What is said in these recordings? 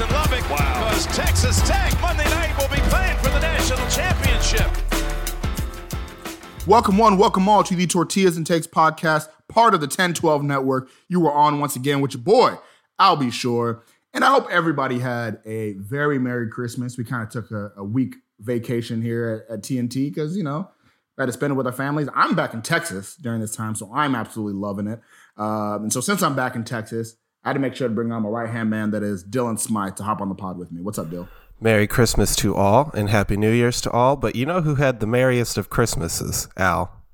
in the streets in Lubbock because Texas Tech Monday night will be playing for the national championship. Welcome one, welcome all to the Tortillas and Takes podcast, part of the 1012 network. You were on once again with your boy, I'll be sure. And I hope everybody had a very Merry Christmas. We kind of took a, a week vacation here at, at TNT because, you know, I had to spend it with our families. I'm back in Texas during this time, so I'm absolutely loving it. Um, and so since I'm back in Texas, I had to make sure to bring on my right hand man that is Dylan Smythe to hop on the pod with me. What's up, Dill? Merry Christmas to all and Happy New Year's to all. But you know who had the merriest of Christmases, Al?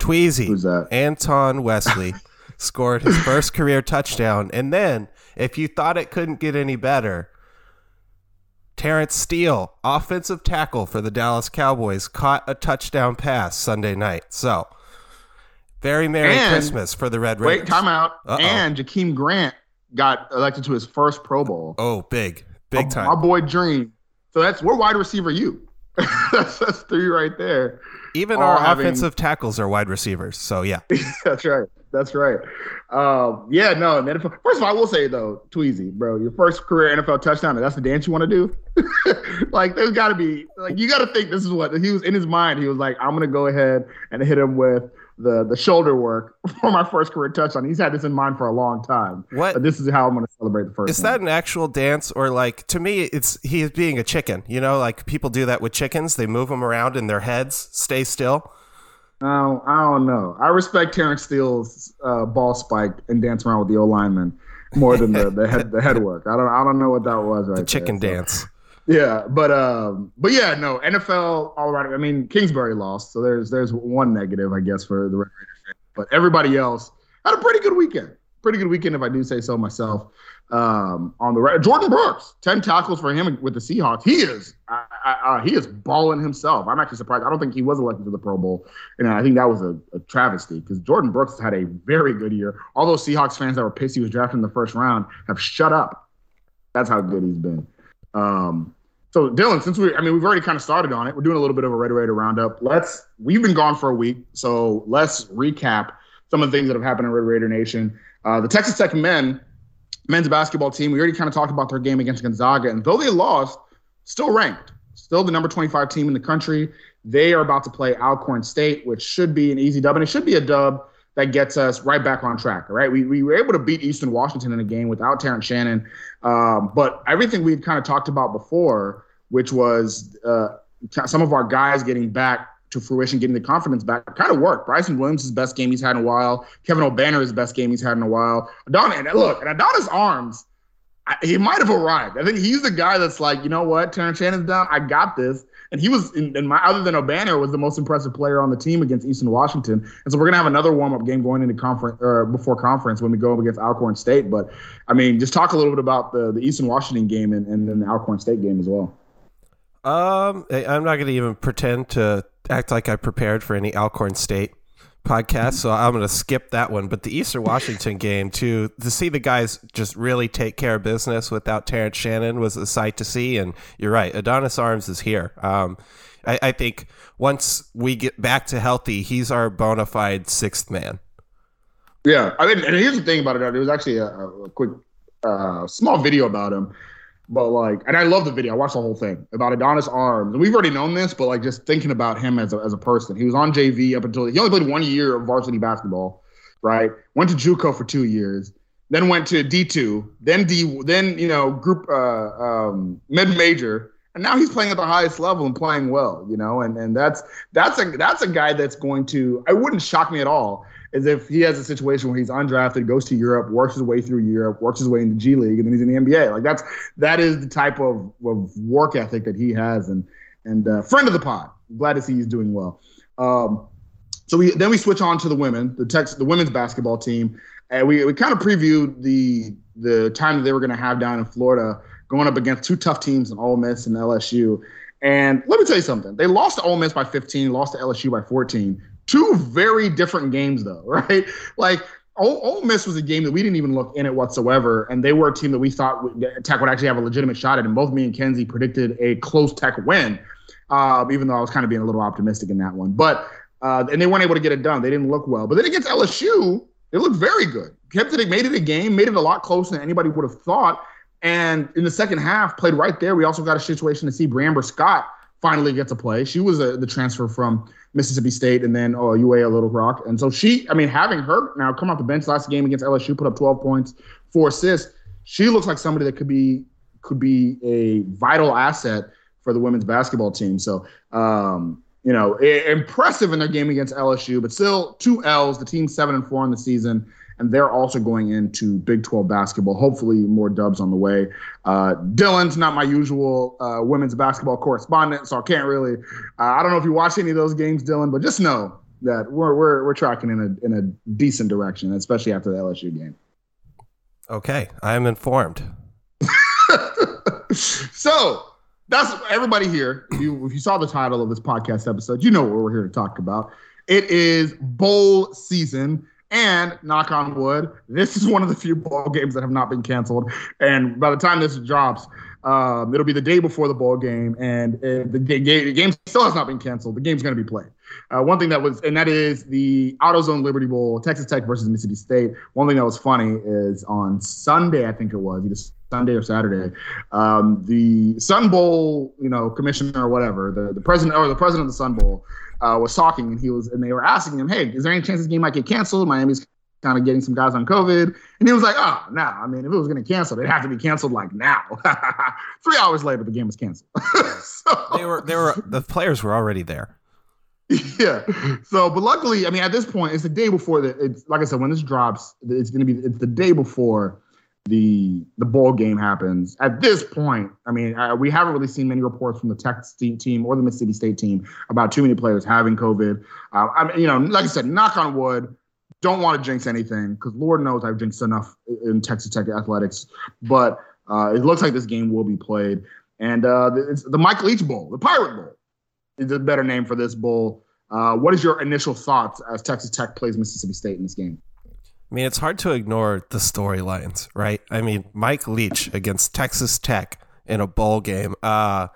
Tweezy. Who's that? Antoine Wesley scored his first career touchdown. And then, if you thought it couldn't get any better, Terrence Steele, offensive tackle for the Dallas Cowboys, caught a touchdown pass Sunday night. So, very Merry And- Christmas for the Red Raiders. Wait, time out. Uh-oh. And Jakeem Grant got elected to his first Pro Bowl. Oh, big. Big time. My boy Dream. So that's we're wide receiver you. that's, that's three right there. Even all our having- offensive tackles are wide receivers. So, yeah. That's right. That's right. Um, yeah, no. NFL, first of all, I will say though, Tweezy, bro, your first career NFL touchdown. That's the dance you want to do. like, there's got to be like you got to think this is what he was in his mind. He was like, I'm gonna go ahead and hit him with the the shoulder work for my first career touchdown. He's had this in mind for a long time. What- But this is how I'm gonna celebrate the first. Is one. that an actual dance or like to me it's he is being a chicken, you know, like people do that with chickens, they move them around in their heads, stay still. I don't, I don't know. I respect Terrence Steele's uh, ball spike and dance around with the O lineman more than the, the head the head work. I don't I don't know what that was right The chicken there, so. Yeah, but um, but yeah, no NFL all around. I mean, Kingsbury lost, so there's there's one negative, I guess, for the Red Raiders. fans. But everybody else had a pretty good weekend. Pretty good weekend, if I do say so myself. Um, on the right, Jordyn Brooks, ten tackles for him with the Seahawks. He is, I, I, I, he is balling himself. I'm actually surprised. I don't think he was elected to the Pro Bowl, and I think that was a, a travesty because Jordyn Brooks had a very good year. All those Seahawks fans that were pissed he was drafted in the first round have shut up. That's how good he's been. Um, so Dylan, since we, I mean, we've already kind of started on it. We're doing a little bit of a Red Raider roundup. Let's, we've been gone for a week, so let's recap some of the things that have happened in Red Raider Nation. Uh, the Texas Tech men, men's basketball team, we already kind of talked about their game against Gonzaga, and though they lost, still ranked, still the number 25 team in the country. They are about to play Alcorn State, which should be an easy dub, and it should be a dub that gets us right back on track. Right, we, we were able to beat Eastern Washington in a game without Terrence Shannon, um, but everything we've kind of talked about before, which was uh, some of our guys getting back to fruition, getting the confidence back, kind of worked. Bryson Williams' best game he's had in a while. Kevin Obanor is best game he's had in a while. Adonis, and look, and Adonis Arms, I, he might have arrived. I think he's the guy that's like, you know what, Terrence Shannon's down. I got this. And he was, in, in my other than Obanor, was the most impressive player on the team against Eastern Washington. And so we're gonna have another warm up game going into conference or before conference when we go up against Alcorn State. But I mean, just talk a little bit about the the Eastern Washington game and, and then the Alcorn State game as well. Um I'm not to even pretend to act like I prepared for any Alcorn State podcast, so I'm going to skip that one, but the Eastern Washington game too, to see the guys just really take care of business without Terrence Shannon was a sight to see and you're right, Adonis Arms is here. Um I, I think once we get back to healthy, he's our bona fide sixth man. Yeah, I mean, and here's the thing about it. There was actually a, a quick, uh, small video about him, but like, and I love the video. I watched the whole thing about Adonis Arms, and we've already known this, but like, just thinking about him as a as a person, he was on JV up until he only played one year of varsity basketball, right? Went to JUCO for two years, then went to D two, then D, then you know, group uh, um, mid major. And now he's playing at the highest level and playing well, you know, and and that's that's a that's a guy that's going to. I wouldn't shock me at all is if he has a situation where he's undrafted, goes to Europe, works his way through Europe, works his way into the G League, and then he's in the NBA. Like that's that is the type of, of work ethic that he has, and and uh, friend of the pod. Glad to see he's doing well. Um, so we then we switch on to the women, the Texas, the women's basketball team, and we we kind of previewed the the time that they were going to have down in Florida, going up against two tough teams in Ole Miss and LSU. And let me tell you something. They lost to Ole Miss by 15, lost to LSU by 14. Two very different games, though, right? Like Ole, Miss was a game that we didn't even look in it whatsoever, and they were a team that we thought Tech would actually have a legitimate shot at. And both me and Kenzie predicted a close Tech win, uh, even though I was kind of being a little optimistic in that one. But uh, and they weren't able to get it done. They didn't look well. But then against LSU, they looked very good. Kept it, made it a game, made it a lot closer than anybody would have thought. And in the second half, played right there. We also got a situation to see Bre'Amber Scott finally get to play. She was a, the transfer from Mississippi State and then oh, UA Little Rock. And so she, I mean, having her now come off the bench last game against LSU, put up 12 points, four assists. She looks like somebody that could be could be a vital asset for the women's basketball team. So, um, you know, impressive in their game against LSU, but still two L's. The team seven and four in the season and they're also going into Big 12 basketball. Hopefully, more dubs on the way. Uh, Dylan's not my usual uh, women's basketball correspondent, so I can't really. Uh, I don't know if you watch any of those games, Dylan, but just know that we're we're we're tracking in a in a decent direction, especially after the LSU game. Okay, I am informed. so that's everybody here. You if you saw the title of this podcast episode, you know what we're here to talk about. It is bowl season. And knock on wood, this is one of the few ball games that have not been canceled. And by the time this drops, um, it'll be the day before the ball game, and uh, the, the, the, game still has not been canceled. The game's going to be played. Uh, one thing that was, and that is the AutoZone Liberty Bowl, Texas Tech versus Mississippi State. One thing that was funny is on Sunday, I think it was, either Sunday or Saturday, um, the Sun Bowl, you know, commissioner or whatever, the, the president or the president of the Sun Bowl uh, was talking, and he was, and they were asking him, "Hey, is there any chance this game might get canceled? Miami's kind of getting some guys on COVID," and he was like, "Oh, no. I mean, if it was going to cancel, it'd have to be canceled like now." Three hours later, the game was canceled. so, they were, they were, the players were already there. Yeah. So, but luckily, I mean, at this point, it's the day before that. It's like I said, when this drops, it's going to be it's the day before the the bowl game happens. At this point, I mean, uh, we haven't really seen many reports from the Texas team or the Mississippi State team about too many players having COVID. Uh, I mean, you know, like I said, knock on wood. Don't want to jinx anything because Lord knows I've jinxed enough in Texas Tech athletics. But uh, it looks like this game will be played, and uh, it's the Mike Leach Bowl, the Pirate Bowl, is a better name for this bowl. Uh, what is your initial thoughts as Texas Tech plays Mississippi State in this game? I mean, it's hard to ignore the storylines, right? I mean, Mike Leach against Texas Tech in a bowl game. Uh,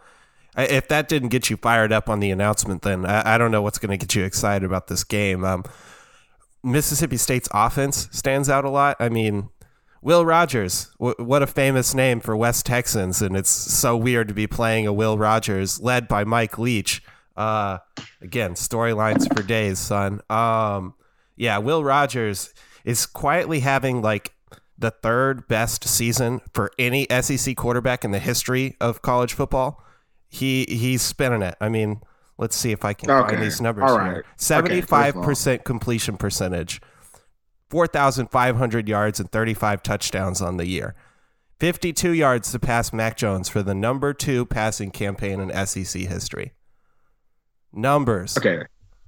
if that didn't get you fired up on the announcement, then I, I don't know what's going to get you excited about this game. Um, Mississippi State's offense stands out a lot. I mean, Will Rogers, w- what a famous name for West Texans, and it's so weird to be playing a Will Rogers led by Mike Leach. Uh, again, storylines for days, son. Um, yeah, Will Rogers is quietly having like the third best season for any SEC quarterback in the history of college football. He he's spinning it. I mean, let's see if I can okay. find these numbers All here. Seventy-five okay, percent completion percentage, four thousand five hundred yards, and thirty-five touchdowns on the year. 52 yards to pass Mac Jones for the number two passing campaign in SEC history. Numbers. Okay.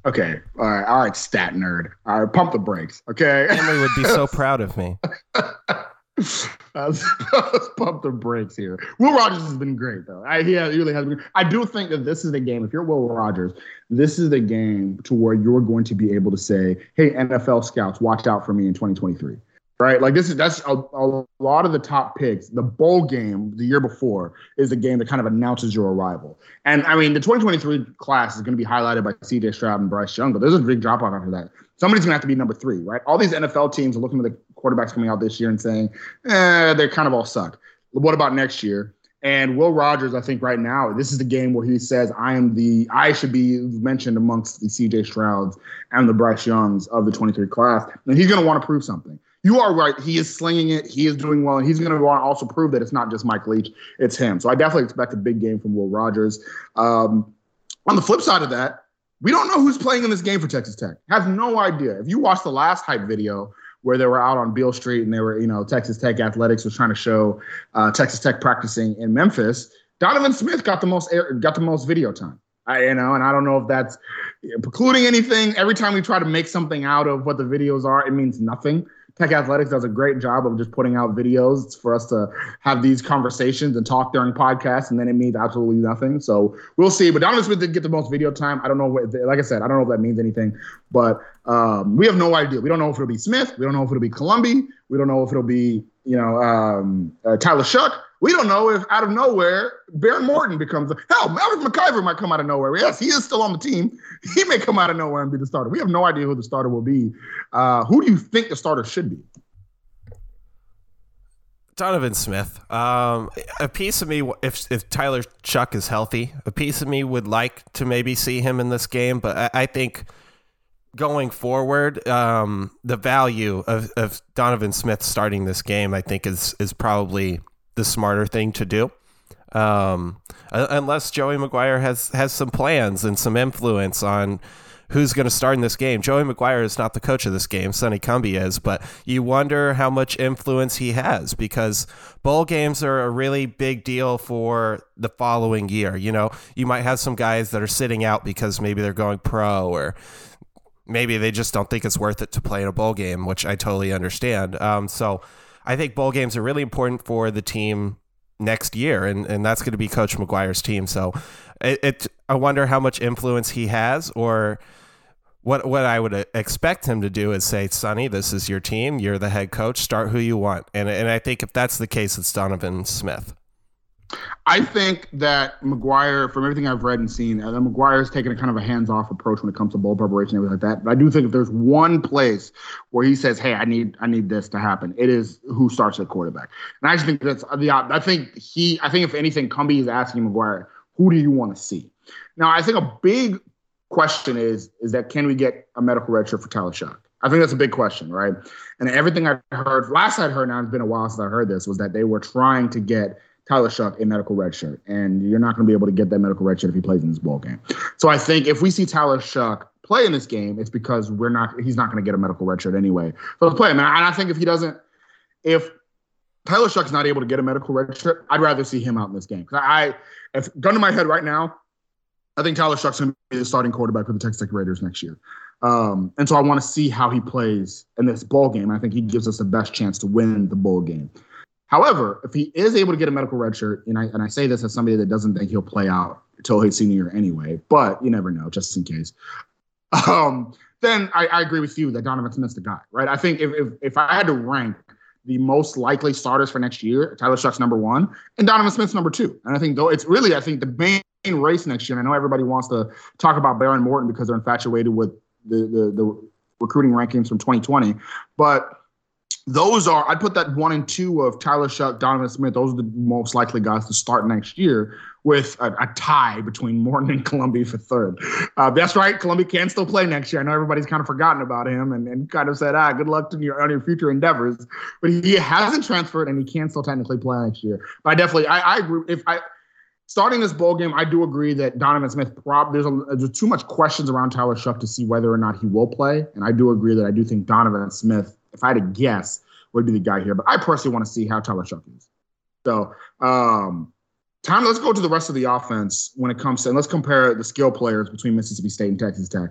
Okay. All right. All right, stat nerd. All right, pump the brakes. Okay. Emily would be so proud of me. let's, pump the brakes here. Will Rogers has been great, though. I, he really has been. I do think that this is the game. If you're Will Rogers, this is the game to where you're going to be able to say, "Hey, NFL scouts, watch out for me in 2023." right? Like this is that's a, a, lot of the top picks. The bowl game the year before is the game that kind of announces your arrival. And I mean, the 2023 class is going to be highlighted by C.J. Stroud and Bryce Young, but there's a big drop off after that. Somebody's going to have to be number three, right? All these NFL teams are looking at the quarterbacks coming out this year and saying, eh, they kind of all suck. What about next year? And Will Rogers, I think right now, this is the game where he says, I am the, I should be mentioned amongst the CJ Strouds and the Bryce Youngs of the 23 class. And he's going to want to prove something you are right. He is slinging it. He is doing well, and he's going to want to also prove that it's not just Mike Leach, it's him. So I definitely expect a big game from Will Rogers. Um, on the flip side of that, We don't know who's playing in this game for Texas Tech. Have no idea. If you watch the last hype video where they were out on Beale Street and they were, you know, Texas Tech athletics was trying to show uh, Texas Tech practicing in Memphis, Donovan Smith got the most air, got the most video time. I, you know, and I don't know if that's precluding anything. Every time we try to make something out of what the videos are, it means nothing. Tech Athletics does a great job of just putting out videos for us to have these conversations and talk during podcasts, and then it means absolutely nothing. So we'll see. But Donovan Smith did get the most video time. I don't know what, like I said, I don't know if that means anything, but um, we have no idea. We don't know if it'll be Smith. We don't know if it'll be Colombi. We don't know if it'll be, you know, um, uh, Tyler Shough. We don't know if out of nowhere Behren Morton becomes a hell. Maverick McIvor might come out of nowhere. Yes, he is still on the team. He may come out of nowhere and be the starter. We have no idea who the starter will be. Uh, who do you think the starter should be? Donovan Smith. Um, a piece of me, if if Tyler Shough is healthy, a piece of me would like to maybe see him in this game, but I, I think going forward, um, the value of, of Donovan Smith starting this game, I think, is is probably the smarter thing to do. Um, unless Joey McGuire has has some plans and some influence on who's going to start in this game. Joey McGuire is not the coach of this game. Sonny Cumbie is, but you wonder how much influence he has because bowl games are a really big deal for the following year. You know, you might have some guys that are sitting out because maybe they're going pro or maybe they just don't think it's worth it to play in a bowl game, which I totally understand. Um, so I think bowl games are really important for the team next year, and, and that's going to be Coach McGuire's team. So it, it, I wonder how much influence he has, or what what I would uh, expect him to do is say, Sonny, this is your team. You're the head coach. Start who you want. And and I think if that's the case, it's Donovan Smith. I think that McGuire, from everything I've read and seen, uh, McGuire has taken a kind of a hands-off approach when it comes to bowl preparation and everything like that. But I do think if there's one place where he says, "Hey, I need, I need this to happen," it is who starts at quarterback. And I just think that's the. I think he, I think if anything, Cumbie is asking McGuire, "Who do you want to see?" Now, I think a big question is, is that can we get a medical redshirt for Tyler Shough? I think that's a big question, right? And everything I heard, last I'd heard, now it's been a while since I heard this, was that they were trying to get Tyler Shough a medical red shirt, and you're not going to be able to get that medical red shirt if he plays in this ball game. So I think if we see Tyler Shough play in this game, it's because we're not he's not going to get a medical red shirt anyway. So play him. And I think if he doesn't, if Tyler Shough's not able to get a medical red shirt, I'd rather see him out in this game. Because I, if gun to my head right now, I think Tyler Shough's going to be the starting quarterback for the Texas Tech Raiders next year. Um, and so I want to see how he plays in this bowl game. I think he gives us the best chance to win the bowl game. However, if he is able to get a medical red shirt, and I and I say this as somebody that doesn't think he'll play out until his senior anyway, but you never know, just in case. Um, then I, I, agree with you that Donovan Smith's the guy, right? I think if, if if I had to rank the most likely starters for next year, Tyler Shough's number one, and Donovan Smith's number two. And I think though it's really I think the main race next year. And I know everybody wants to talk about Behren Morton because they're infatuated with the the, the recruiting rankings from 2020, but those are I'd put that one and two of Tyler Shough, Donovan Smith. Those are the most likely guys to start next year with a, a tie between Morton and Colombi for third. Uh, that's right, Colombi can still play next year. I know everybody's kind of forgotten about him and, and kind of said, ah, good luck to your on your future endeavors. But he hasn't transferred and he can still technically play next year. But I definitely I, I agree if I starting this bowl game, I do agree that Donovan Smith prob there's, a, there's too much questions around Tyler Shough to see whether or not he will play. And I do agree that I do think Donovan Smith if I had to guess, would be the guy here. But I personally want to see how Tyler Shough is. So, um, time. Let's go to the rest of the offense when it comes to, and let's compare the skill players between Mississippi State and Texas Tech.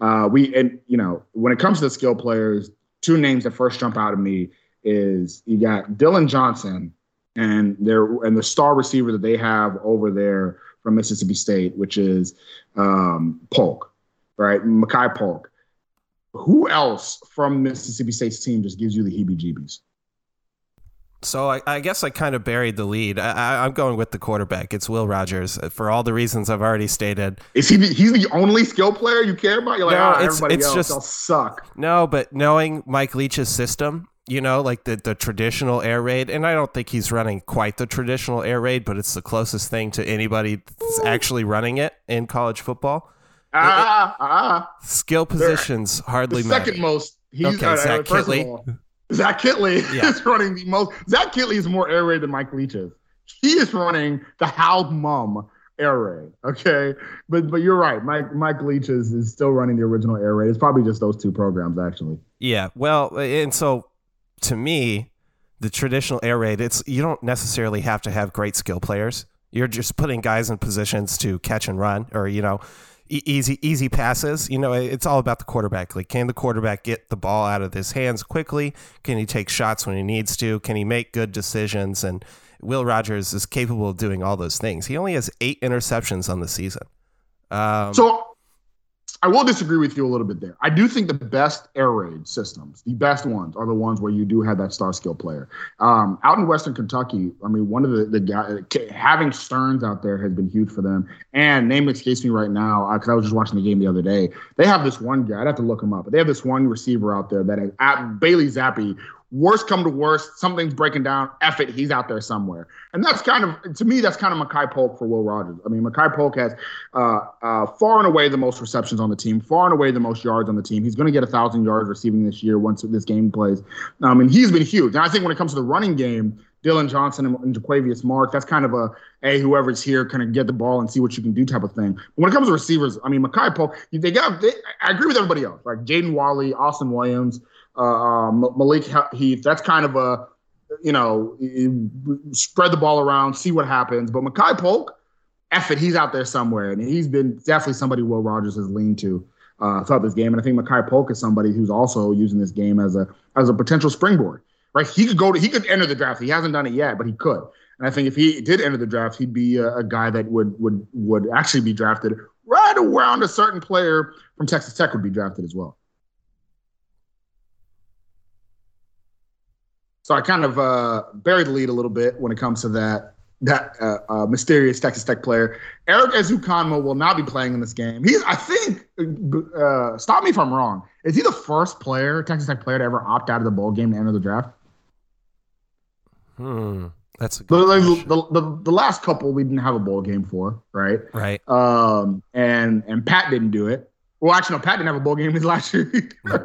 Uh, we and you know when it comes to the skill players, two names that first jump out of me is you got Dillon Johnson and their and the star receiver that they have over there from Mississippi State, which is um, Polk, right? Makai Polk who else from Mississippi State's team just gives you the heebie-jeebies? So I, I, guess I kind of buried the lead. I, am going with the quarterback. It's Will Rogers for all the reasons I've already stated. Is he? The, he's the only skill player you care about. You're like, no, ah, it's, everybody it's else just, will suck. No, but knowing Mike Leach's system, you know, like the the traditional air raid, and I don't think he's running quite the traditional air raid, but it's the closest thing to anybody that's actually running it in college football. Ah, ah. Skill positions hardly the second most. He's okay, uh, Zach Kittley. All, Zach Kittley yeah. is running the most. Zach Kittley is more air raid than Mike Leach is. He is running the Hal Mumme air raid. Okay, but but you're right. Mike Mike Leach is, is still running the original air raid. It's probably just those two programs actually. Yeah. Well, and so to me, the traditional air raid, it's you don't necessarily have to have great skill players. You're just putting guys in positions to catch and run, or you know, easy easy passes. You know, it's all about the quarterback. Like, can the quarterback get the ball out of his hands quickly? Can he take shots when he needs to? Can he make good decisions? And Will Rogers is capable of doing all those things. He only has eight interceptions on the season. Um, so I will disagree with you a little bit there. I do think the best air raid systems, the best ones, are the ones where you do have that star skill player. Um, out in Western Kentucky, I mean, one of the the guys having Sterns out there has been huge for them. And name escapes me right now because uh, I was just watching the game the other day. They have this one guy. I'd have to look him up, but they have this one receiver out there that is at Bailey Zappe Worst come to worst, something's breaking down. Eff it, he's out there somewhere. And that's kind of, to me, that's kind of Makai Polk for Will Rogers. I mean, Makai Polk has uh, uh, far and away the most receptions on the team, far and away the most yards on the team. He's going to get a thousand yards receiving this year once this game plays. Um, and he's been huge. And I think when it comes to the running game, Dillon Johnson and, and Jo'quavious Mark, that's kind of a, hey, whoever's here, kind of get the ball and see what you can do type of thing. But when it comes to receivers, I mean, Makai Polk, they got, they, I agree with everybody else, like Jaden Walley, Austin Williams, uh, uh Malik Heath. That's kind of a, you know, spread the ball around, see what happens. But Makai Polk, F it, he's out there somewhere. And he's been definitely somebody Will Rogers has leaned to uh, throughout this game. And I think Makai Polk is somebody who's also using this game as a as a potential springboard. Right? He could go to he could enter the draft. He hasn't done it yet, but he could. And I think if he did enter the draft, he'd be a, a guy that would would would actually be drafted right around a certain player from Texas Tech would be drafted as well. So I kind of uh, buried the lead a little bit when it comes to that that uh, uh, mysterious Texas Tech player. Erik Ezukanma will not be playing in this game. He's, I think, uh, stop me if I'm wrong. Is he the first player, Texas Tech player, to ever opt out of the bowl game to enter the draft? Hmm. That's the, the, the, the, last couple we didn't have a bowl game for, right? Right. Um, and and Pat didn't do it. Well, actually, no, Pat didn't have a bowl game his last year. uh,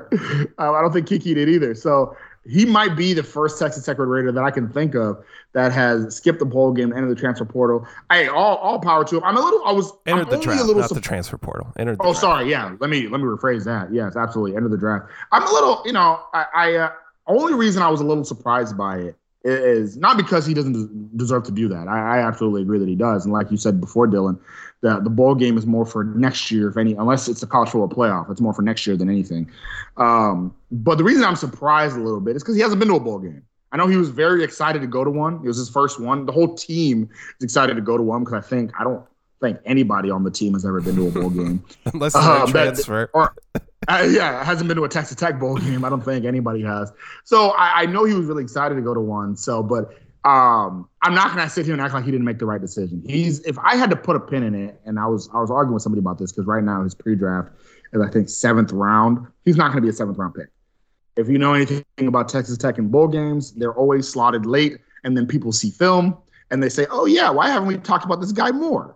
I don't think Keke did either. So he might be the first Texas Tech Raider that I can think of that has skipped the bowl game, entered the transfer portal. Hey, all, all power to him. I'm a little. I was entered I'm the draft, not su- the transfer portal. Entered. oh, draft. sorry. Yeah. Let me let me rephrase that. Yes, absolutely. Enter the draft. I'm a little. You know, I. I uh, only reason I was a little surprised by it is not because he doesn't deserve to do that. I, I absolutely agree that he does. And like you said before, Dylan, the the bowl game is more for next year, if any, unless it's a college football playoff. It's more for next year than anything. Um, but the reason I'm surprised a little bit is because he hasn't been to a bowl game. I know he was very excited to go to one. It was his first one. The whole team is excited to go to one because I think I don't think anybody on the team has ever been to a bowl game unless it's uh, transfer. That, or, uh, yeah, hasn't been to a Texas Tech bowl game. I don't think anybody has. So I, I know he was really excited to go to one. So, but um, I'm not gonna sit here and act like he didn't make the right decision. He's if I had to put a pin in it, and I was I was arguing with somebody about this because right now his pre-draft is I think seventh round. He's not gonna be a seventh round pick. If you know anything about Texas Tech and bowl games, they're always slotted late, and then people see film and they say, "Oh yeah, why haven't we talked about this guy more?"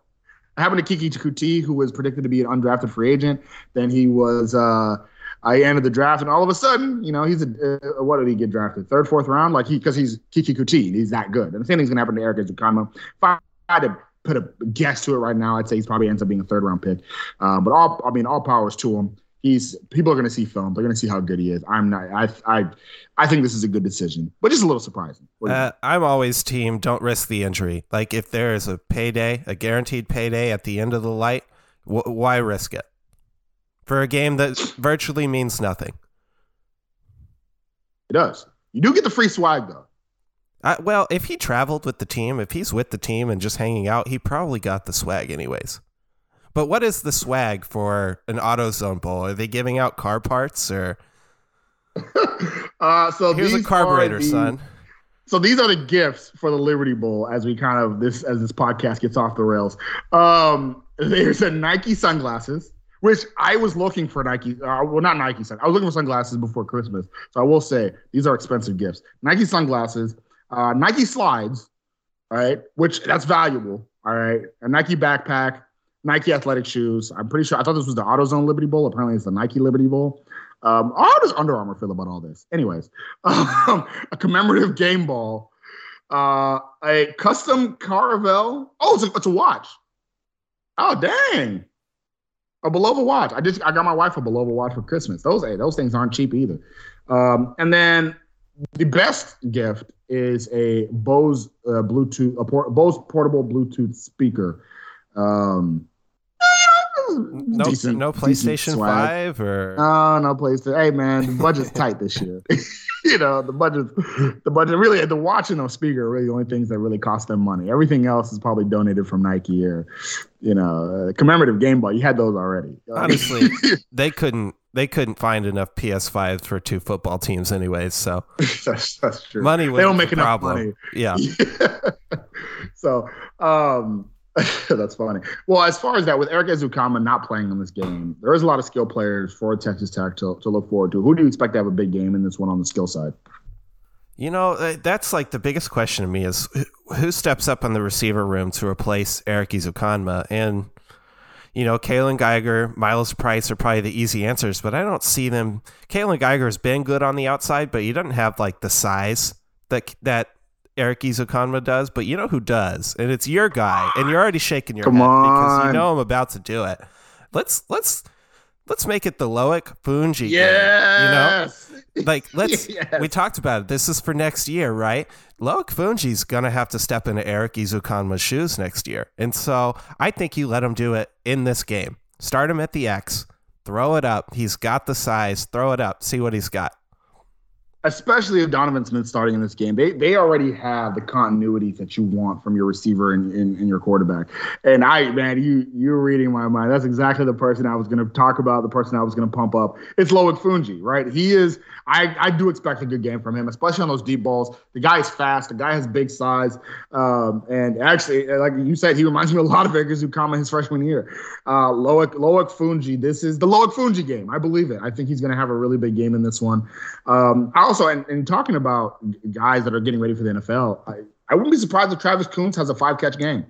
I happened to Keke Coutee, who was predicted to be an undrafted free agent. Then he was uh, I ended the draft, and all of a sudden, you know, he's a uh, what did he get drafted? Third, fourth round, like he because he's Keke Coutee, he's that good. And the same thing's gonna happen to Erik Ezukanma. If I had to put a guess to it right now, I'd say he's probably ends up being a third round pick. Uh, but all I mean, all powers to him. He's people are gonna see film. They're gonna see how good he is. I'm not. I I I think this is a good decision, but just a little surprising. Uh, I'm always team. Don't risk the injury. Like if there is a payday, a guaranteed payday at the end of the light, wh- why risk it? For a game that virtually means nothing. It does. You do get the free swag though. Uh, well, if he traveled with the team, if he's with the team and just hanging out, he probably got the swag anyways. But what is the swag for an AutoZone Bowl? Are they giving out car parts or? uh, so here's a carburetor, the, son. So these are the gifts for the Liberty Bowl as we kind of this as this podcast gets off the rails. Um, there's a Nike sunglasses which I was looking for Nike. Uh, well, not Nike. I was looking for sunglasses before Christmas. So I will say these are expensive gifts. Nike sunglasses, uh, Nike slides, right, which that's valuable. All right, a Nike backpack, Nike athletic shoes. I'm pretty sure. I thought this was the AutoZone Liberty Bowl. Apparently, it's the Nike Liberty Bowl. Um, how does Under Armour feel about all this? Anyways, um, a commemorative game ball, uh, a custom Caravelle. Oh, it's a, it's a watch. Oh dang! A Bulova watch. I just I got my wife a Bulova watch for Christmas. Those hey, those things aren't cheap either. Um, and then the best gift is a Bose uh, Bluetooth, a port, Bose portable Bluetooth speaker. Um, no, decent, no PlayStation Five or no, no PlayStation. Hey man, the budget's tight this year. you know, the budget, the budget really, the watch and the speaker are really the only things that really cost them money. Everything else is probably donated from Nike or, you know, uh, commemorative Game Boy. You had those already. Honestly, they couldn't they couldn't find enough PS5s for two football teams, anyways. So that's, that's true. Money they don't make the enough problem. money. Yeah. so um, that's funny. Well, as far as that, with Erik Ezukanma not playing in this game, there is a lot of skill players for Texas Tech to, to look forward to. Who do you expect to have a big game in this one on the skill side? You know, uh, that's like the biggest question to me is who steps up in the receiver room to replace Erik Ezukanma? And you know, Kaylon Geiger, Myles Price are probably the easy answers, but I don't see them. Kaylon Geiger has been good on the outside, but he doesn't have like the size that that Erik Ezukanma does. But you know who does, and it's your guy, and you're already shaking your Come head on. because you know I'm about to do it. Let's let's let's make it the Loic Fouonji. Yes. Game, you know, like let's. Yes. We talked about it. This is for next year, right? Loic Fouonji's gonna have to step into Erik Ezukanma's shoes next year, and so I think you let him do it in this game. Start him at the X, throw it up. He's got the size. Throw it up. See what he's got. Especially if Donovan Smith starting in this game, they they already have the continuity that you want from your receiver and, and your quarterback. And I, man, you you're reading my mind. That's exactly the person I was going to talk about. The person I was going to pump up. It's Loic Fouonji, right? He is. I I do expect a good game from him, especially on those deep balls. The guy is fast. The guy has big size. Um, and actually, like you said, he reminds me a lot of Erik Ezukanma his freshman year. Uh, Loic Loic Fouonji. This is the Loic Fouonji game. I believe it. I think he's going to have a really big game in this one. Um, I also, and, and talking about guys that are getting ready for the NFL, I, I wouldn't be surprised if Travis Koontz has a five catch game.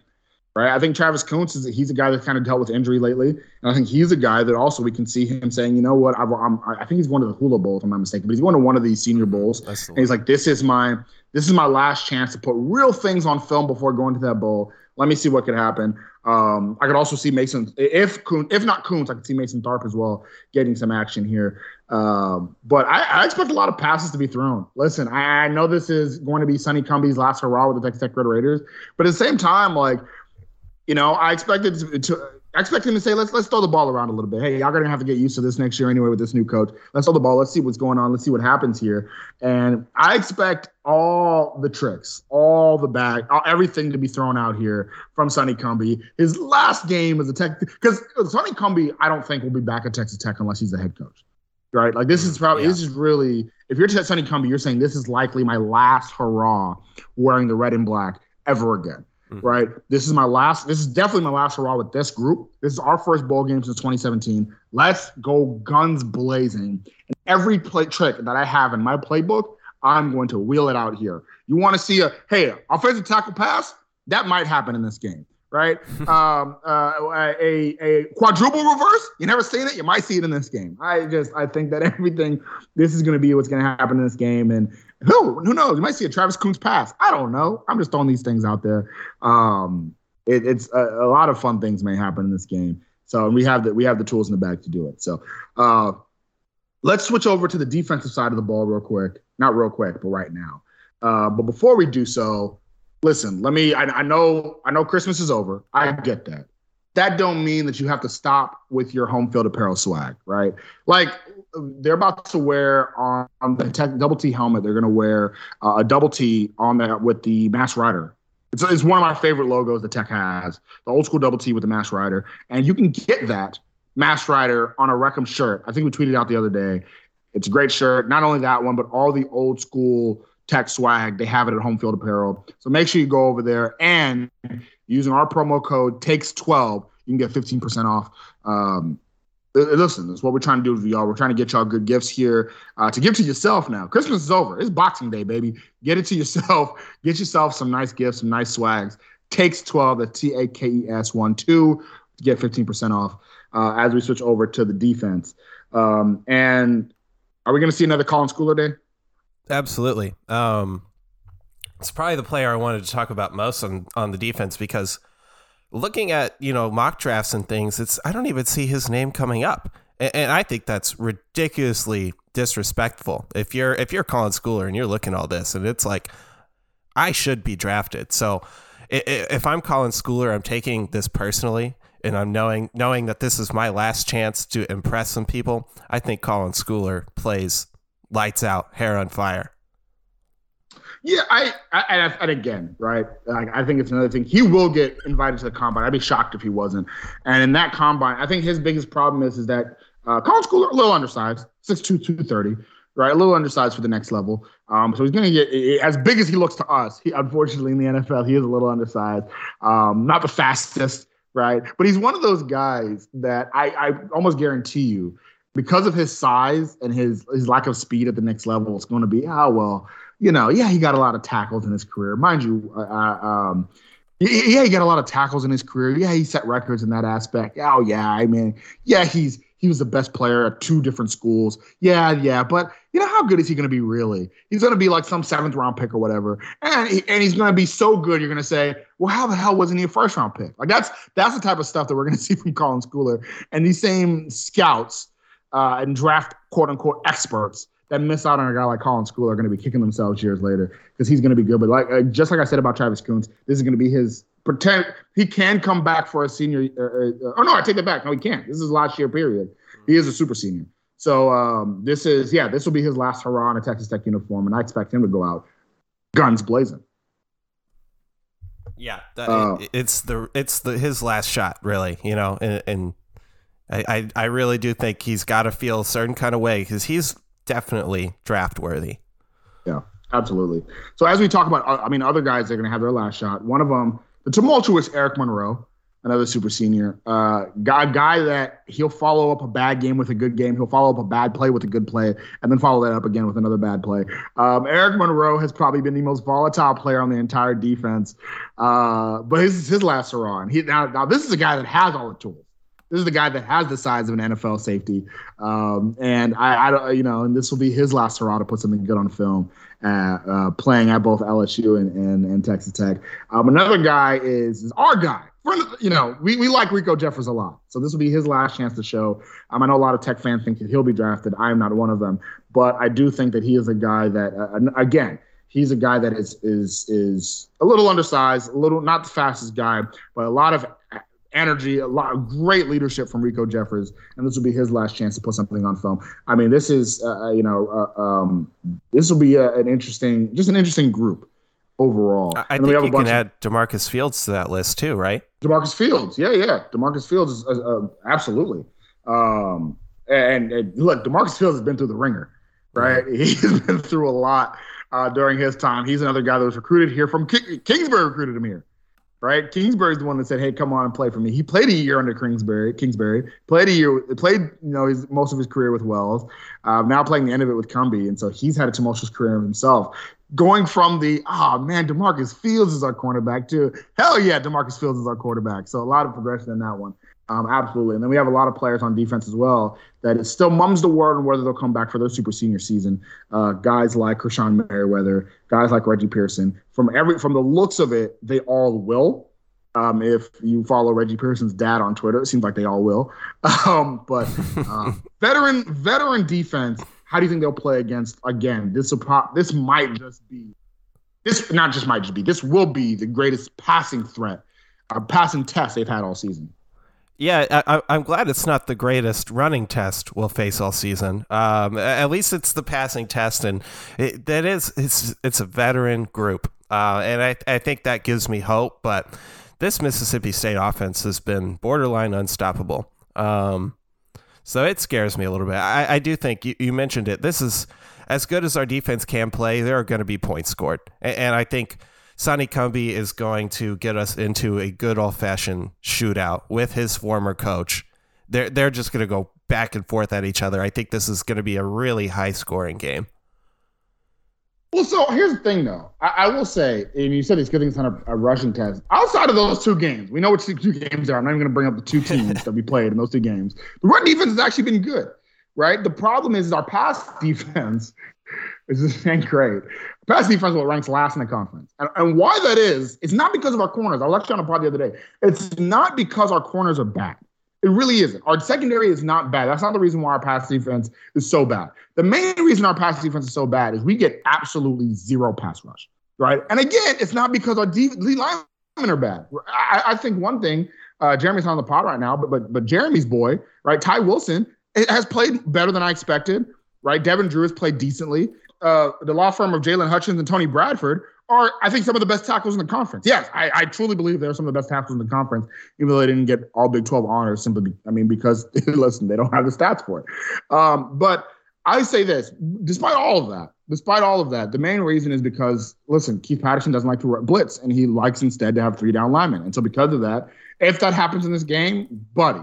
Right, I think Travis Koontz is he's a guy that's kind of dealt with injury lately, and I think he's a guy that also we can see him saying, you know what, I, I'm, I think he's going to the Hula Bowl if I'm not mistaken, but he's going to one of these Senior Bowls, That's and he's like, this is my this is my last chance to put real things on film before going to that bowl. Let me see what could happen. Um, I could also see Mason, if Kuhn, if not Koontz, I could see Mason Tharp as well getting some action here. Um, but I, I expect a lot of passes to be thrown. Listen, I, I know this is going to be Sonny Cumbie's last hurrah with the Texas Tech Red Raiders, but at the same time, like, you know, I expected to I expect him to say, let's let's throw the ball around a little bit. Hey, y'all gonna have to get used to this next year anyway with this new coach. Let's throw the ball. Let's see what's going on. Let's see what happens here. And I expect all the tricks, all the bag, all, everything to be thrown out here from Sonny Cumbie. His last game as a Tech, because Sonny Cumbie, I don't think will be back at Texas Tech unless he's the head coach. Right? Like this is probably Yeah. this is really if you're Sonny Cumbie, you're saying this is likely my last hurrah wearing the red and black ever again right? This is my last. This is definitely my last hurrah with this group. This is our first bowl game since 2017. Let's go guns blazing. And every play trick that I have in my playbook, I'm going to wheel it out here. You want to see a hey offensive tackle pass? That might happen in this game, right? um, uh, a a quadruple reverse. You never seen it. You might see it in this game. I just I think that everything. This is going to be what's going to happen in this game, and who who knows? You might see a Travis Koontz pass. I don't know. I'm just throwing these things out there. Um, it, it's a, a lot of fun things may happen in this game. So we have the we have the tools in the bag to do it. So uh, let's switch over to the defensive side of the ball real quick. Not real quick, but right now. Uh, but before we do so, listen. Let me. I, I know. I know Christmas is over. I get that. That don't mean that you have to stop with your home field apparel swag, right? Like they're about to wear on, on the tech, double T helmet. They're going to wear uh, a double T on that with the Masked Rider. It's, it's one of my favorite logos the Tech has, the old school double T with the Masked Rider, and you can get that Masked Rider on a Reckham shirt. I think we tweeted out the other day. It's a great shirt. Not only that one, but all the old school Tech swag. They have it at Home Field Apparel. So make sure you go over there and using our promo code takes 12 you can get 15% off um, listen that's what we're trying to do with y'all. We're trying to get y'all good gifts here uh, to give to yourself now. Christmas is over. It's boxing day baby. Get it to yourself. Get yourself some nice gifts some nice swags. Takes 12 the t-a-k-e-s 1 2 to get 15% off uh, as we switch over to the defense. Um, and are we going to see another colin schooler day? Absolutely. Um, it's probably the player I wanted to talk about most on, on the defense because looking at you know mock drafts and things, it's I don't even see his name coming up, and, and I think that's ridiculously disrespectful. If you're if you're Colin Schooler and you're looking all this, and it's like I should be drafted. So if I'm Colin Schooler, I'm taking this personally, and I'm knowing knowing that this is my last chance to impress some people. I think Colin Schooler plays lights out, hair on fire. Yeah, I, I and again, right? Like, I think it's another thing. He will get invited to the combine. I'd be shocked if he wasn't. And in that combine, I think his biggest problem is is that uh, Colin Schooler a little undersized, 6'2", 230, right? A little undersized for the next level. Um, so he's going to get as big as he looks to us. He, unfortunately, in the NFL, he is a little undersized. Um, not the fastest, right? But he's one of those guys that I, I almost guarantee you, because of his size and his his lack of speed at the next level, it's going to be oh well you know, yeah, he got a lot of tackles in his career, mind you. Uh, uh um, yeah, he got a lot of tackles in his career. Yeah, he set records in that aspect. Oh yeah, I mean, yeah, he's he was the best player at two different schools. Yeah, yeah, but you know how good is he going to be really? He's going to be like some seventh round pick or whatever, and he, and he's going to be so good. You're going to say, well, how the hell wasn't he a first round pick? Like that's that's the type of stuff that we're going to see from Colin Schooler and these same scouts uh, and draft quote unquote experts that miss out on a guy like Colin Schooler going to be kicking themselves years later because he's going to be good. But like uh, just like I said about Travis Koontz, this is going to be his pretend. He can come back for a senior. Uh, uh, oh no, I take that back. No, he can't. This is last year period. He is a super senior. So um, this is yeah, this will be his last hurrah in a Texas Tech uniform, and I expect him to go out guns blazing. Yeah, that, uh, it's the it's the his last shot, really. You know, and, and I, I I really do think he's got to feel a certain kind of way because he's definitely draft worthy. Yeah, absolutely. So as we talk about, I mean, other guys they're going to have their last shot. One of them, the tumultuous Eric Monroe, another super senior, uh, guy, guy that he'll follow up a bad game with a good game. He'll follow up a bad play with a good play, and then follow that up again with another bad play. Um, Eric Monroe has probably been the most volatile player on the entire defense, uh, but his his last hurrah. He now, now this is a guy that has all the tools. This is the guy that has the size of an NFL safety, um, and I, I, don't, you know, and this will be his last hurrah to put something good on film, uh, uh, playing at both LSU and, and, and Texas Tech. Um, another guy is, is our guy. You know, we, we like Riko Jeffers a lot, so this will be his last chance to show. Um, I know a lot of Tech fans think that he'll be drafted. I am not one of them, but I do think that he is a guy that, uh, again, he's a guy that is is is a little undersized, a little not the fastest guy, but a lot of energy, a lot of great leadership from Riko Jeffers, and this will be his last chance to put something on film. I mean, this is uh, uh you know uh, um, this will be a, an interesting, just an interesting group overall. I, I think you can add Demarcus Fields to that list too, right? Demarcus Fields, yeah, yeah, Demarcus Fields is uh, uh, absolutely. Um, and, and, look, Demarcus Fields has been through the ringer, right? Mm-hmm. He's been through a lot uh, during his time. He's another guy that was recruited here from Kingsbury, recruited him here right? Kingsbury's the one that said, "Hey, come on and play for me." He played a year under Kingsbury. Kingsbury played a year, played you know his most of his career with Wells. Uh, now playing the end of it with Cumbie, and so he's had a tumultuous career himself. Going from the oh man, Demarcus Fields is our cornerback too. Hell yeah, Demarcus Fields is our quarterback. So a lot of progression in that one. Um, absolutely. And then we have a lot of players on defense as well that it still mums the word on whether they'll come back for their super senior season. Uh, guys like Krishon Merriweather, guys like Reggie Pearson. From every from the looks of it, they all will. Um, if you follow Reggie Pearson's dad on Twitter, it seems like they all will. Um, but uh, veteran veteran defense. How do you think they'll play against? Again, this pro- this might just be this not just might just be this will be the greatest passing threat, uh, passing test they've had all season. Yeah, I, am glad it's not the greatest running test we'll face all season. Um, at least it's the passing test, and it, that is it's it's a veteran group, uh, and I I think that gives me hope. But this Mississippi State offense has been borderline unstoppable. Um, so it scares me a little bit. I, I do think you, you mentioned it. This is as good as our defense can play. There are going to be points scored, and, and I think Sonny Cumbie is going to get us into a good old fashioned shootout with his former coach. They're they're just going to go back and forth at each other. I think this is going to be a really high scoring game. Well, so here's the thing, though. I, I will say, and you said he's getting on a, a, rushing test. Outside of those two games, we know which two games are. I'm not even going to bring up the two teams that we played in those two games. The run defense has actually been good, right? The problem is our pass defense is ain't great. Pass defense will ranks last in the conference. And, and why that is, it's not because of our corners. I lectured on a pod the other day. It's not because our corners are bad. It really isn't. Our secondary is not bad. That's not the reason why our pass defense is so bad. The main reason our pass defense is so bad is we get absolutely zero pass rush, right? And again, it's not because our D linemen are bad. I, I think one thing, uh, Jeremy's on the pod right now, but but but Jeremy's boy, right, Ty Wilson, has played better than I expected, right? Devin Drew has played decently. Uh, the law firm of Jaylon Hutchings and Tony Bradford are, I think, some of the best tackles in the conference. Yes, I, I truly believe they're some of the best tackles in the conference, even though they didn't get all Big 12 honors simply, be, I mean, because, listen, they don't have the stats for it. Um, but I say this, despite all of that, despite all of that, the main reason is because, listen, Keith Patterson doesn't like to blitz, and he likes instead to have three down linemen. And so because of that, if that happens in this game, buddy,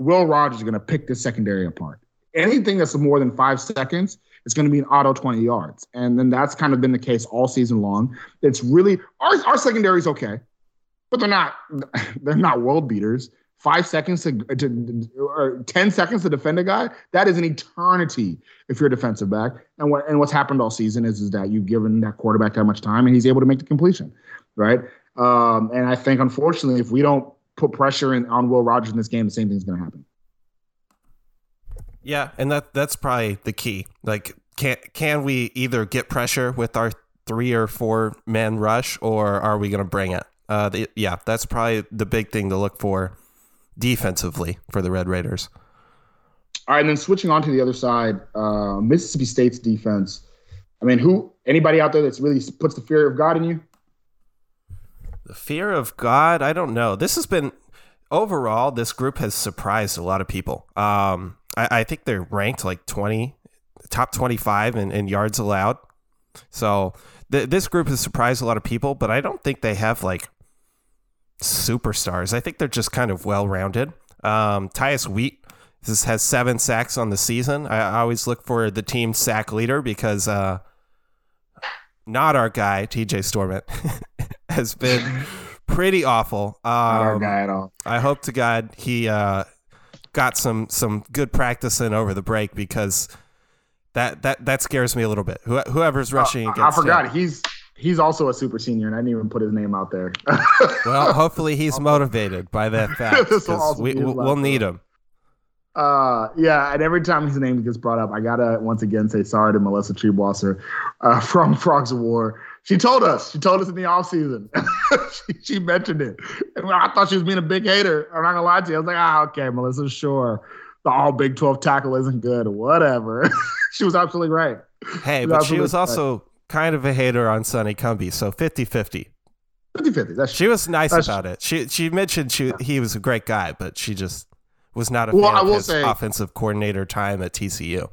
Will Rogers is going to pick the secondary apart. Anything that's more than five seconds, it's going to be an auto 20 yards. And then that's kind of been the case all season long. It's really our, our secondary is okay, but they're not they're not world beaters. Five seconds to, to or 10 seconds to defend a guy, that is an eternity if you're a defensive back. And what and what's happened all season is, is that you've given that quarterback that much time and he's able to make the completion. Right. Um, and I think unfortunately, if we don't put pressure in, on Will Rogers in this game, the same thing's going to happen. Yeah, and that that's probably the key. Like, can can we either get pressure with our three or four man rush, or are we going to bring it? Uh, the, yeah, that's probably the big thing to look for defensively for the Red Raiders. All right, and then switching on to the other side, uh, Mississippi State's defense. I mean, who anybody out there that's really puts the fear of God in you? The fear of God, I don't know. This has been overall, this group has surprised a lot of people. Um, I, I think they're ranked like 20, top 25 in, in yards allowed. So th- this group has surprised a lot of people, but I don't think they have like superstars. I think they're just kind of well rounded. Um, Tyrus Wheat this has seven sacks on the season. I, I always look for the team sack leader because uh, not our guy, TJ Storment. has been pretty awful. Um, Not our guy at all. I hope to God he uh, got some some good practice in over the break because that that that scares me a little bit. Who, whoever's rushing Uh, against I forgot him. he's he's also a super senior, and I didn't even put his name out there. Well, hopefully he's motivated by that fact. Will we, his we'll need him. Uh, yeah, and every time his name gets brought up, I gotta once again say sorry to Melissa Triebwasser uh, from Frogs of War. She told us. She told us in the off season. she, she mentioned it, and I thought she was being a big hater. I'm not gonna lie to you. I was like, ah, okay, Melissa, sure. The all Big 12 tackle isn't good. Whatever. she was absolutely right. Hey, She's but she was right. also kind of a hater on Sonny Cumbie, so 50-50. 50-50. That's She was nice about it. She she mentioned she he was a great guy, but she just was not a Well, fan I of his say- offensive coordinator time at TCU.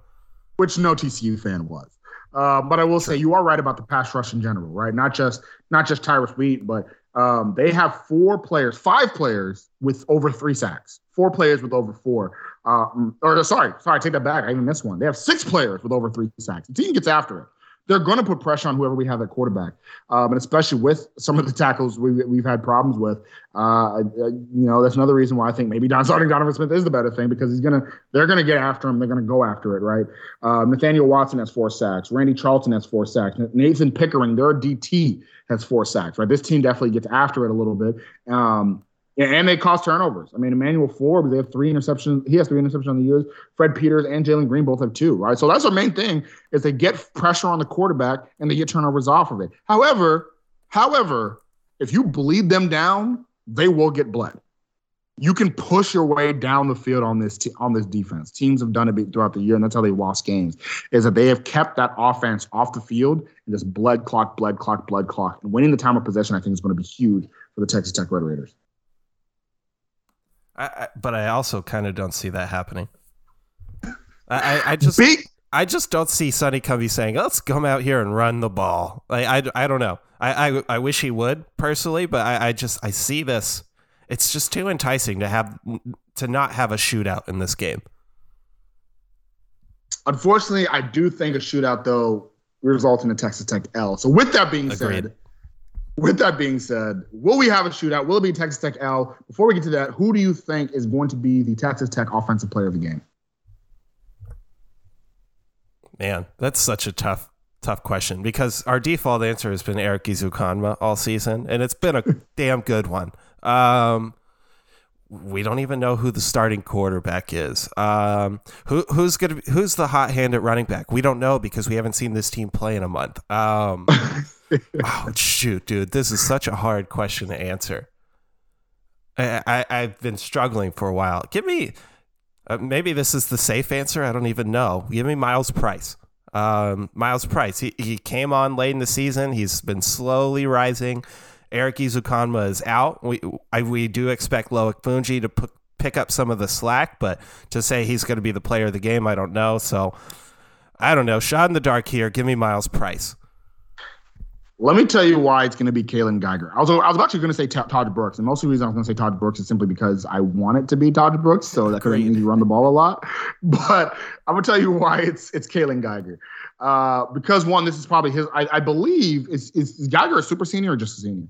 which no TCU fan was. Uh, but I will say you are right about the pass rush in general, right? Not just not just Tyrus Wheat, but um, they have four players, five players with over three sacks, four players with over four. Um, or sorry, sorry, take that back. I even missed one. They have six players with over three sacks. The team gets after it. They're going to put pressure on whoever we have at quarterback, um, and especially with some of the tackles we, we've had problems with. Uh, you know, that's another reason why I think maybe Don starting Donovan Smith is the better thing because he's gonna they're gonna get after him. They're gonna go after it, right? Uh, Nathaniel Watson has four sacks. Randy Charlton has four sacks. Nathan Pickering, their DT, has four sacks. Right, this team definitely gets after it a little bit. Um, and and they cause turnovers. I mean, Emmanuel Forbes, they have three interceptions. He has three interceptions on the years. Fred Peters and Jalen Green both have two, right? So that's the main thing is they get pressure on the quarterback and they get turnovers off of it. However, however, if you bleed them down, they will get bled. You can push your way down the field on this te- on this defense. Teams have done it throughout the year, and that's how they lost games. Is that they have kept that offense off the field and just blood clock, blood clock, blood clock. And winning the time of possession, I think, is going to be huge for the Texas Tech Red Raiders. I, I, but I also kind of don't see that happening. I, I, I just I just don't see Sonny Cumbie saying, "Let's come out here and run the ball." Like, I, I don't know. I, I, I wish he would personally, but I, I just I see this. It's just too enticing to have to not have a shootout in this game. Unfortunately, I do think a shootout though results in a Texas Tech L. So with that being Agreed. said, with that being said, will we have a shootout? Will it be Texas Tech L? Before we get to that, who do you think is going to be the Texas Tech offensive player of the game? Man, that's such a tough tough question because our default answer has been Erik Ezukanma all season, and it's been a damn good one. Um, we don't even know who the starting quarterback is. Um, who who's gonna be, who's the hot hand at running back? We don't know because we haven't seen this team play in a month. Um, oh shoot, dude, this is such a hard question to answer. I, I I've been struggling for a while. Give me uh, maybe this is the safe answer. I don't even know. Give me Myles Price. Um, Myles Price. He he came on late in the season. He's been slowly rising. Erik Ezukanma is out. We I, we do expect Loic Fouonji to p- pick up some of the slack, but to say he's going to be the player of the game, I don't know. So I don't know. Shot in the dark here. Give me Myles Price. Let me tell you why it's going to be Kaylon Geiger. I was, I was actually going to say Tahj Brooks, and most of the reason I was going to say Tahj Brooks is simply because I want it to be Tahj Brooks, so that could mean you run the ball a lot. But I'm going to tell you why it's it's Kaylon Geiger. Uh, because one, this is probably his. I, I believe is, is is Geiger a super senior or just a senior?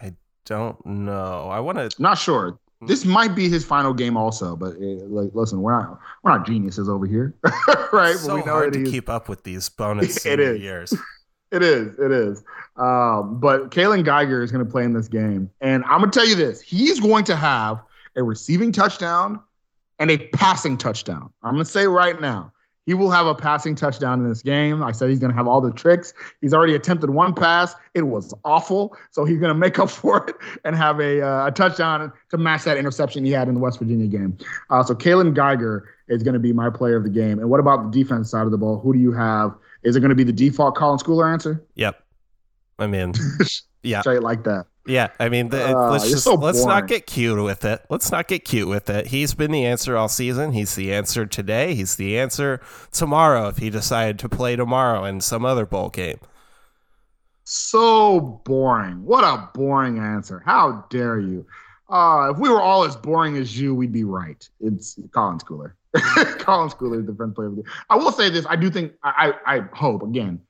I don't know. I want to. Not sure. This might be his final game, also. But uh, like, listen, we're not we're not geniuses over here, right? So but we know hard to keep up with these bonus it is. years. It is. It is. Um, but Kaylon Geiger is going to play in this game. And I'm going to tell you this he's going to have a receiving touchdown and a passing touchdown. I'm going to say right now, he will have a passing touchdown in this game. I said he's going to have all the tricks. He's already attempted one pass. It was awful. So he's going to make up for it and have a, uh, a touchdown to match that interception he had in the West Virginia game. Uh, so Kaylon Geiger is going to be my player of the game. And what about the defense side of the ball? Who do you have? Is it going to be the default Colin Schooler answer? Yep. I mean, yeah, straight like that. Yeah, I mean, the, uh, let's just so let's not get cute with it. Let's not get cute with it. He's been the answer all season. He's the answer today. He's the answer tomorrow if he decided to play tomorrow in some other bowl game. So boring. What a boring answer. How dare you? Uh, if we were all as boring as you, we'd be right. It's Colin Schooler. Colin Schooler is defense player of the game. I will say this. I do think, I, I, hope, again,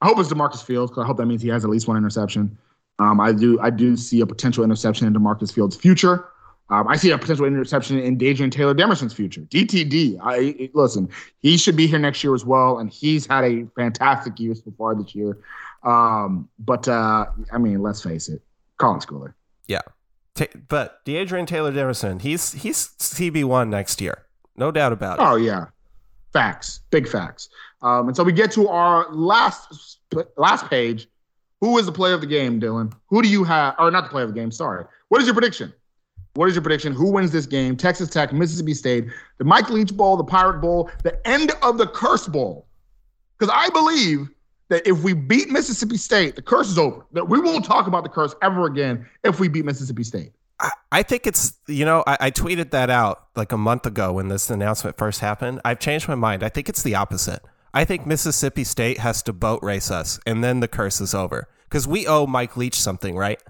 I hope it's DaMarcus Fields because I hope that means he has at least one interception. Um, I do I do see a potential interception in DaMarcus Fields' future. Um, I see a potential interception in Dadrian Taylor Demerson's future. DTD. I listen. He should be here next year as well, and he's had a fantastic year so far this year. Um, but uh, I mean, let's face it, Colin Schooler. Yeah, but Dadrian Taylor Demerson, he's he's CB one next year, no doubt about it. Oh yeah, facts, big facts. Um, and so we get to our last last page. Who is the player of the game, Dylan? Who do you have? Or not the player of the game. Sorry. What is your prediction? What is your prediction? Who wins this game? Texas Tech, Mississippi State, the Mike Leach Bowl, the Pirate Bowl, the end of the Curse Bowl. Because I believe that if we beat Mississippi State, the curse is over. That we won't talk about the curse ever again if we beat Mississippi State. I think it's, you know, I, I, tweeted that out like a month ago when this announcement first happened. I've changed my mind. I think it's the opposite. I think Mississippi State has to boat race us, and then the curse is over because we owe Mike Leach something, right?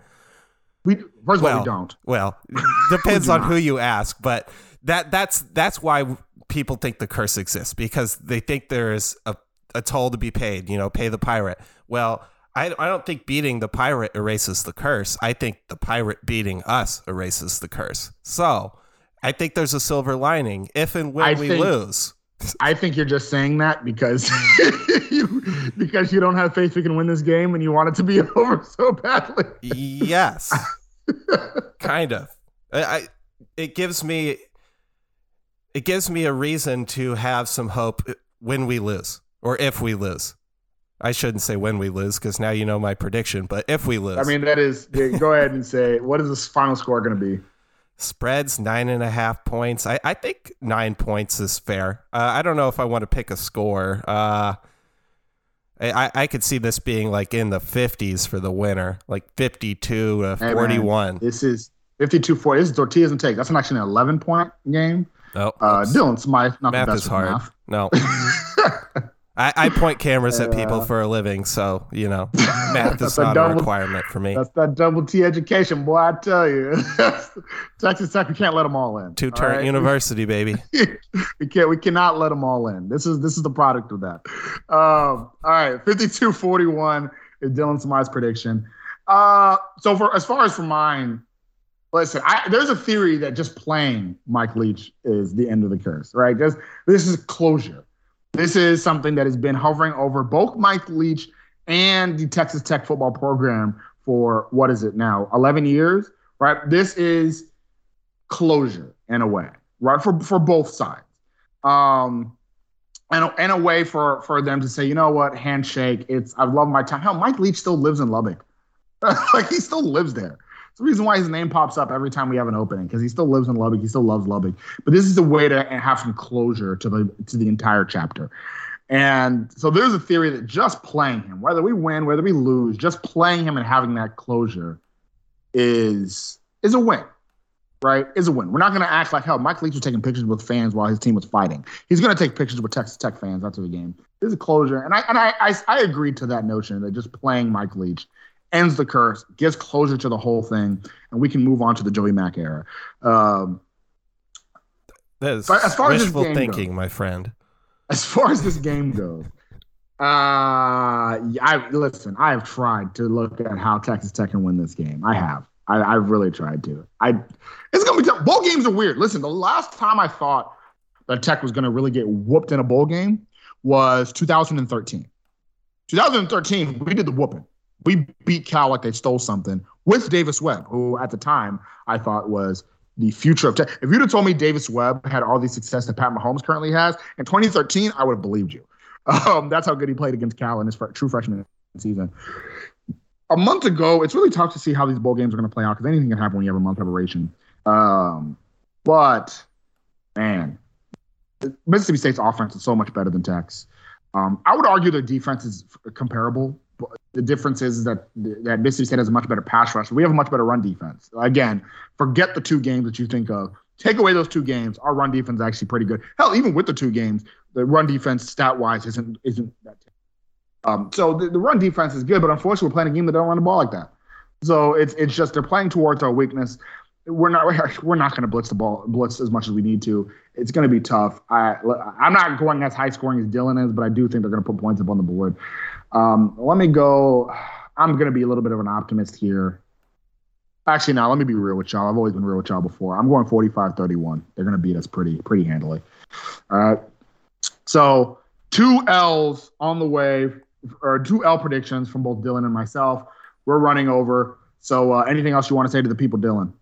We first of well, all we don't. Well, depends on who you ask, but that that's that's why people think the curse exists because they think there is a, a toll to be paid. You know, pay the pirate. Well, I I don't think beating the pirate erases the curse. I think the pirate beating us erases the curse. So I think there's a silver lining if and when I we think, lose. I think you're just saying that because you because you don't have faith we can win this game and you want it to be over so badly. yes, kind of. I, I it gives me it gives me a reason to have some hope when we lose or if we lose. I shouldn't say when we lose because now you know my prediction. But if we lose, I mean that is. Go ahead and say what is this final score going to be? Spreads nine and a half points. I, I think nine points is fair. Uh, I don't know if I want to pick a score. Uh, I, I could see this being like in the 50s for the winner, like 52 to hey 41. Man, this is 52 40. This is tortillas and take. That's an actually an 11 point game. Oh, uh, Dylan Smythe, not math the best is hard. Math. No. I, I, point cameras at people for a living, so you know, math is not a, double, a, requirement for me. That's that double T education, boy. I tell you, Texas Tech, we can't let them all in. Two turn right? university, baby. we can't. We cannot let them all in. This is this is the product of that. Um, all right, 52-41 is Dylan Smythe's prediction. Uh, so for as far as for mine, listen, I, there's a theory that just playing Mike Leach is the end of the curse, right? Just this is closure This is something that has been hovering over both Mike Leach and the Texas Tech football program for what is it now? 11 years, right? This is closure in a way, right? For for both sides. Um and and a way for for them to say, you know what, handshake. It's I love my time. Hell, Mike Leach still lives in Lubbock. like he still lives there. It's the reason why his name pops up every time we have an opening because he still lives in Lubbock. He still loves Lubbock. But this is a way to have some closure to the to the entire chapter. And so there's a theory that just playing him, whether we win, whether we lose, just playing him and having that closure is is a win. Right? Is a win. We're not going to act like hell. Mike Leach was taking pictures with fans while his team was fighting. He's going to take pictures with Texas Tech fans after the game. There's a closure, and I and I, I I agreed to that notion that just playing Mike Leach ends the curse, gives closure to the whole thing, and we can move on to the Joey Mack era. Um, That is as far as this game thinking, goes- my friend. as far as this game goes, uh, I listen. I have tried to look at how Texas Tech can win this game. I have. I, I've really tried to. I. It's gonna be tough. Bowl games are weird. Listen, the last time I thought that Tech was gonna really get whooped in a bowl game was 2013. 2013, we did the whooping. We beat Cal like they stole something with Davis Webb, who at the time I thought was the future of Tech. If you'd have told me Davis Webb had all the success that Pat Mahomes currently has in 2013, I would have believed you. Um, that's how good he played against Cal in his fr- true freshman season. A month ago, it's really tough to see how these bowl games are going to play out because anything can happen when you have a month preparation. Um, but man, Mississippi State's offense is so much better than Tech's. Um, I would argue their defense is comparable. The difference is that that Mississippi State has a much better pass rush. We have a much better run defense. Again, forget the two games that you think of. Take away those two games, our run defense is actually pretty good. Hell, even with the two games, the run defense stat wise isn't isn't that. Um, so the, the run defense is good, but unfortunately, we're playing a game that don't run the ball like that. So it's it's just they're playing towards our weakness. We're not we're not going to blitz the ball blitz as much as we need to. It's going to be tough. I I'm not going as high scoring as Dylan is, but I do think they're going to put points up on the board. Um, let me go. I'm going to be a little bit of an optimist here. Actually, now let me be real with y'all. I've always been real with y'all before. I'm going 45-31. They're going to beat us pretty pretty handily. All right. So two L's on the way, or two L predictions from both Dylan and myself. We're running over. So uh, anything else you want to say to the people, Dylan?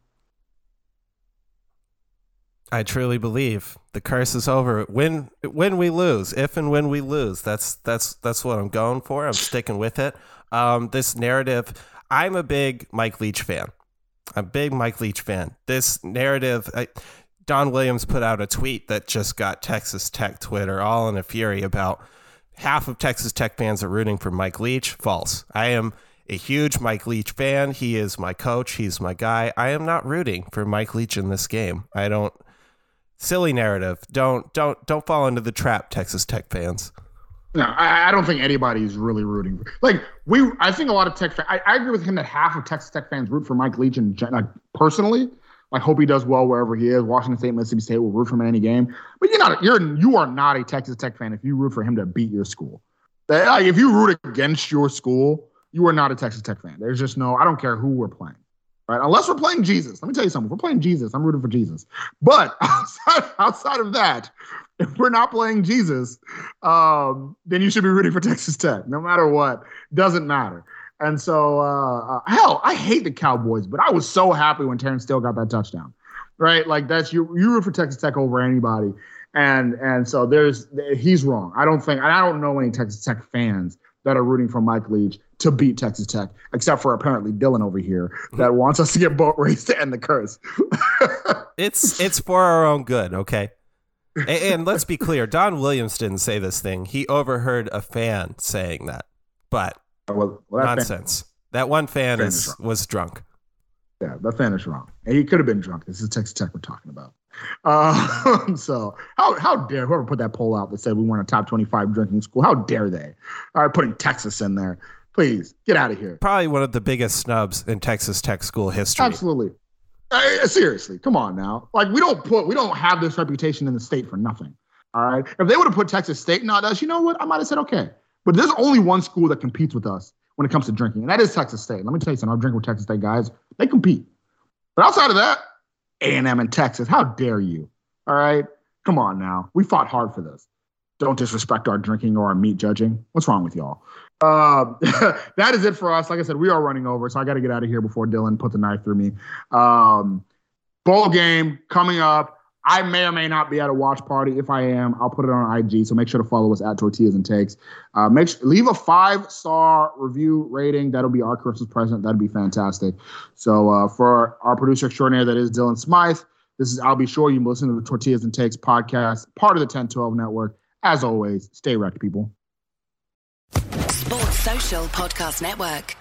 I truly believe the curse is over. When when we lose, if and when we lose, that's that's that's what I'm going for. I'm sticking with it. Um, this narrative. I'm a big Mike Leach fan. I'm a big Mike Leach fan. This narrative. I, Don Williams put out a tweet that just got Texas Tech Twitter all in a fury about half of Texas Tech fans are rooting for Mike Leach. False. I am a huge Mike Leach fan. He is my coach. He's my guy. I am not rooting for Mike Leach in this game. I don't silly narrative. Don't don't don't fall into the trap, Texas Tech fans. No, I, I don't think anybody's really rooting. Like we, I think a lot of Tech. Fan, I, I agree with him that half of Texas Tech fans root for Mike Leach like personally. Like hope he does well wherever he is. Washington State, Mississippi State will root for him in any game. But you're not. You're you are not a Texas Tech fan if you root for him to beat your school. Like if you root against your school, you are not a Texas Tech fan. There's just no. I don't care who we're playing. Right? Unless we're playing Jesus. Let me tell you something. We're playing Jesus, I'm rooting for Jesus. But outside, outside of that, if we're not playing Jesus, um, then you should be rooting for Texas Tech, no matter what. Doesn't matter. And so, uh, uh, hell, I hate the Cowboys, but I was so happy when Terence Steele got that touchdown. Right? Like that's you. You root for Texas Tech over anybody. And and so there's he's wrong. I don't think I don't know any Texas Tech fans that are rooting for Mike Leach to beat Texas Tech, except for apparently Dylan over here that wants us to get boat race to end the curse. It's it's for our own good, okay? And, and let's be clear, Don Williams didn't say this thing. He overheard a fan saying that. But oh, well, well, that fan- nonsense. That one fan Fan is is was drunk. Yeah, that fan is wrong. And he could have been drunk. This is Texas Tech we're talking about. Uh, so how how dare whoever put that poll out that said we weren't a top twenty five drinking school? How dare they? All right, putting Texas in there. Please get out of here. Probably one of the biggest snubs in Texas Tech school history. Absolutely. Uh, seriously, come on now. Like we don't put we don't have this reputation in the state for nothing. All right. If they would have put Texas State not us, you know what? I might have said okay. But there's only one school that competes with us when it comes to drinking, and that is Texas State. Let me tell you something. I'm drinking with Texas State guys. They compete. But outside of that, A&M and Texas, how dare you? All right. Come on now. We fought hard for this. don't disrespect our drinking or our meat judging. What's wrong with y'all? Uh, that is it for us. Like I said, we are running over, so I got to get out of here before Dylan put the knife through me. Um, bowl game coming up. I may or may not be at a watch party. If I am, I'll put it on IG. So make sure to follow us at Tortillas and Takes. Uh, make sure, leave a five star review rating. That'll be our Christmas present. That'd be fantastic. So uh, for our producer extraordinaire, that is Dylan Smythe. This is I'll be sure you listen to the Tortillas and Takes podcast, part of the 1012 network. As always, stay wrecked, people. Sports Social Podcast Network.